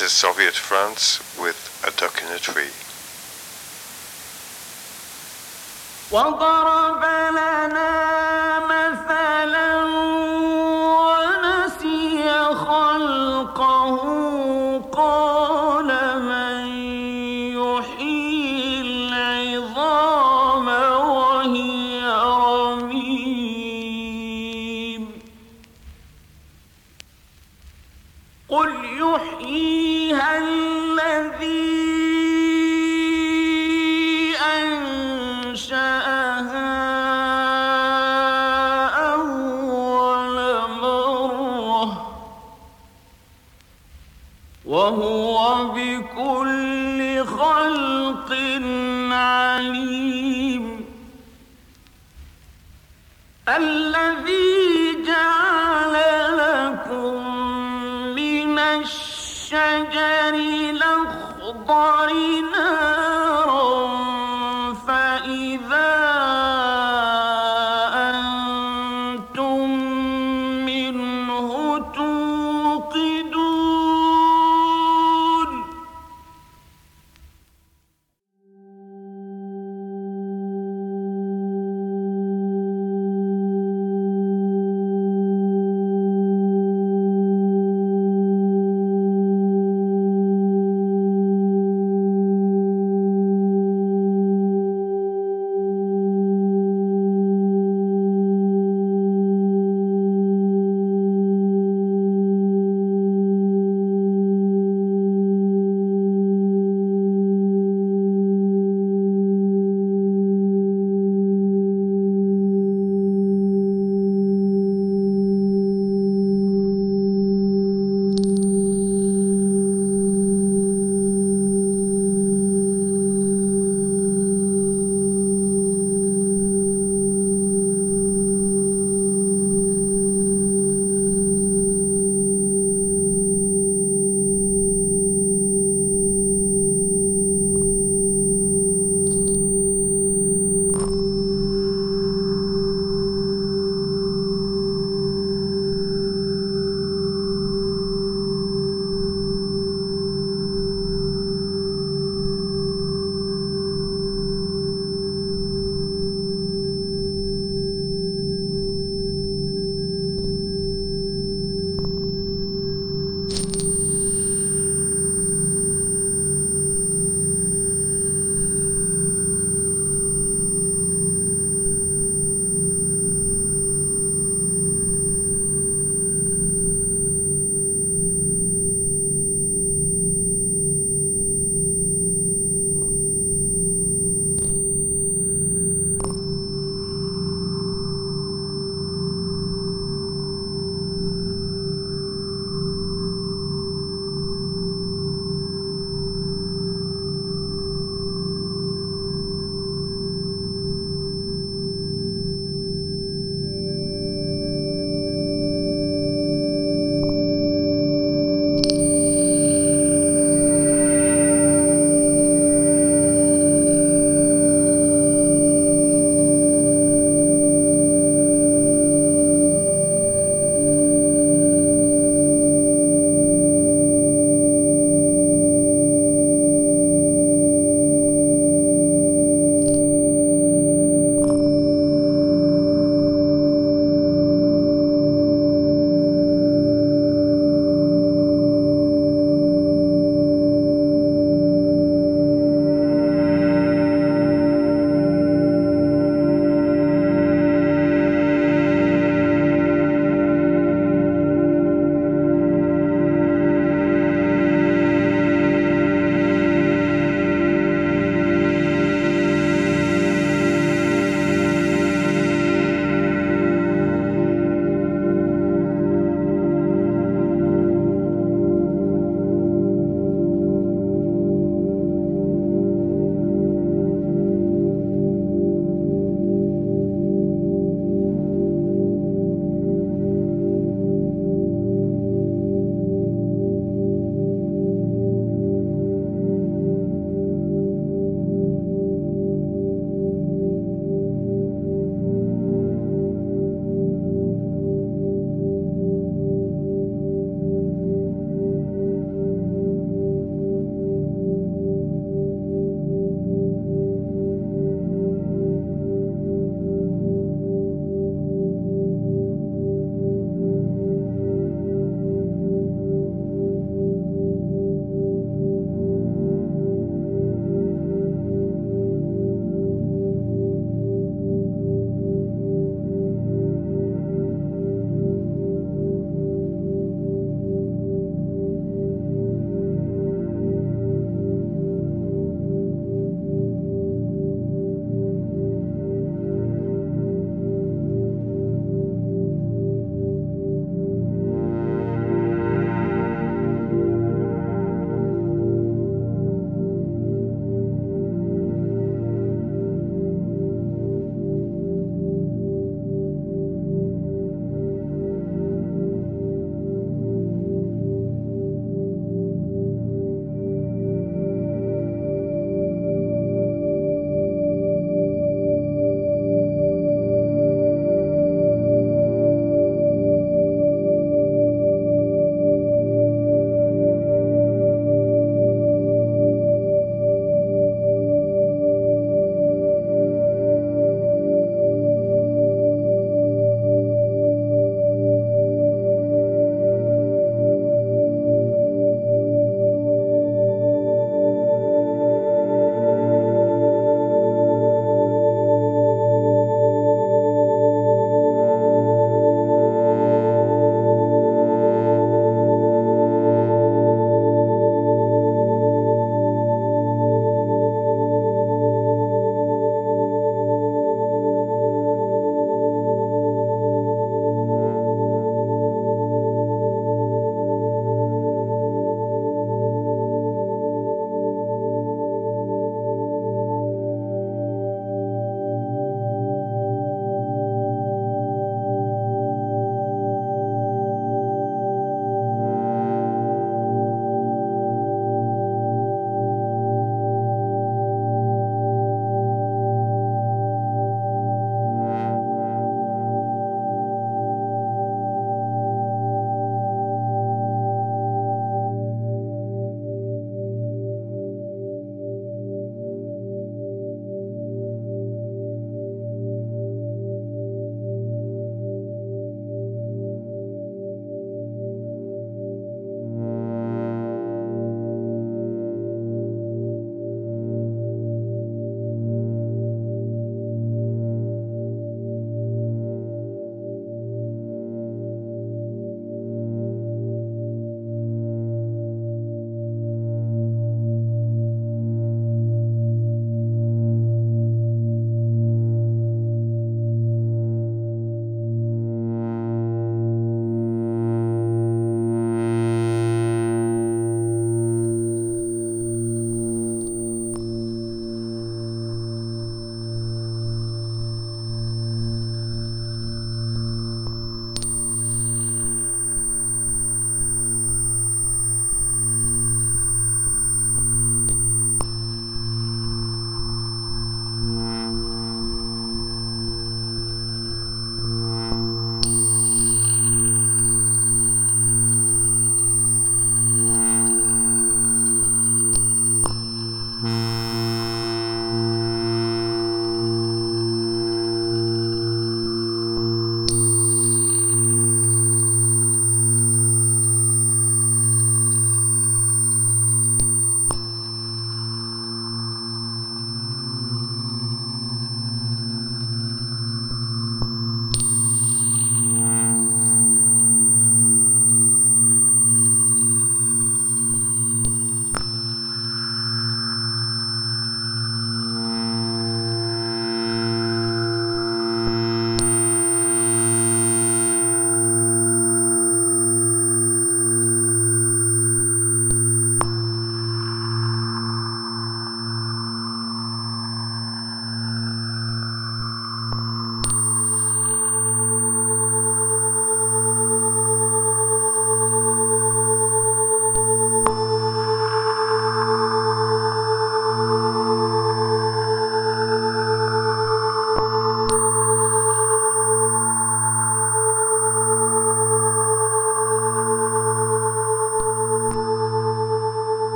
This is Soviet France with a duck in a tree. وضرب لنا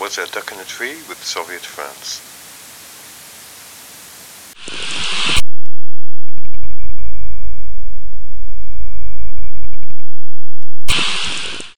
Was A Duck in a Tree with Zoviet France.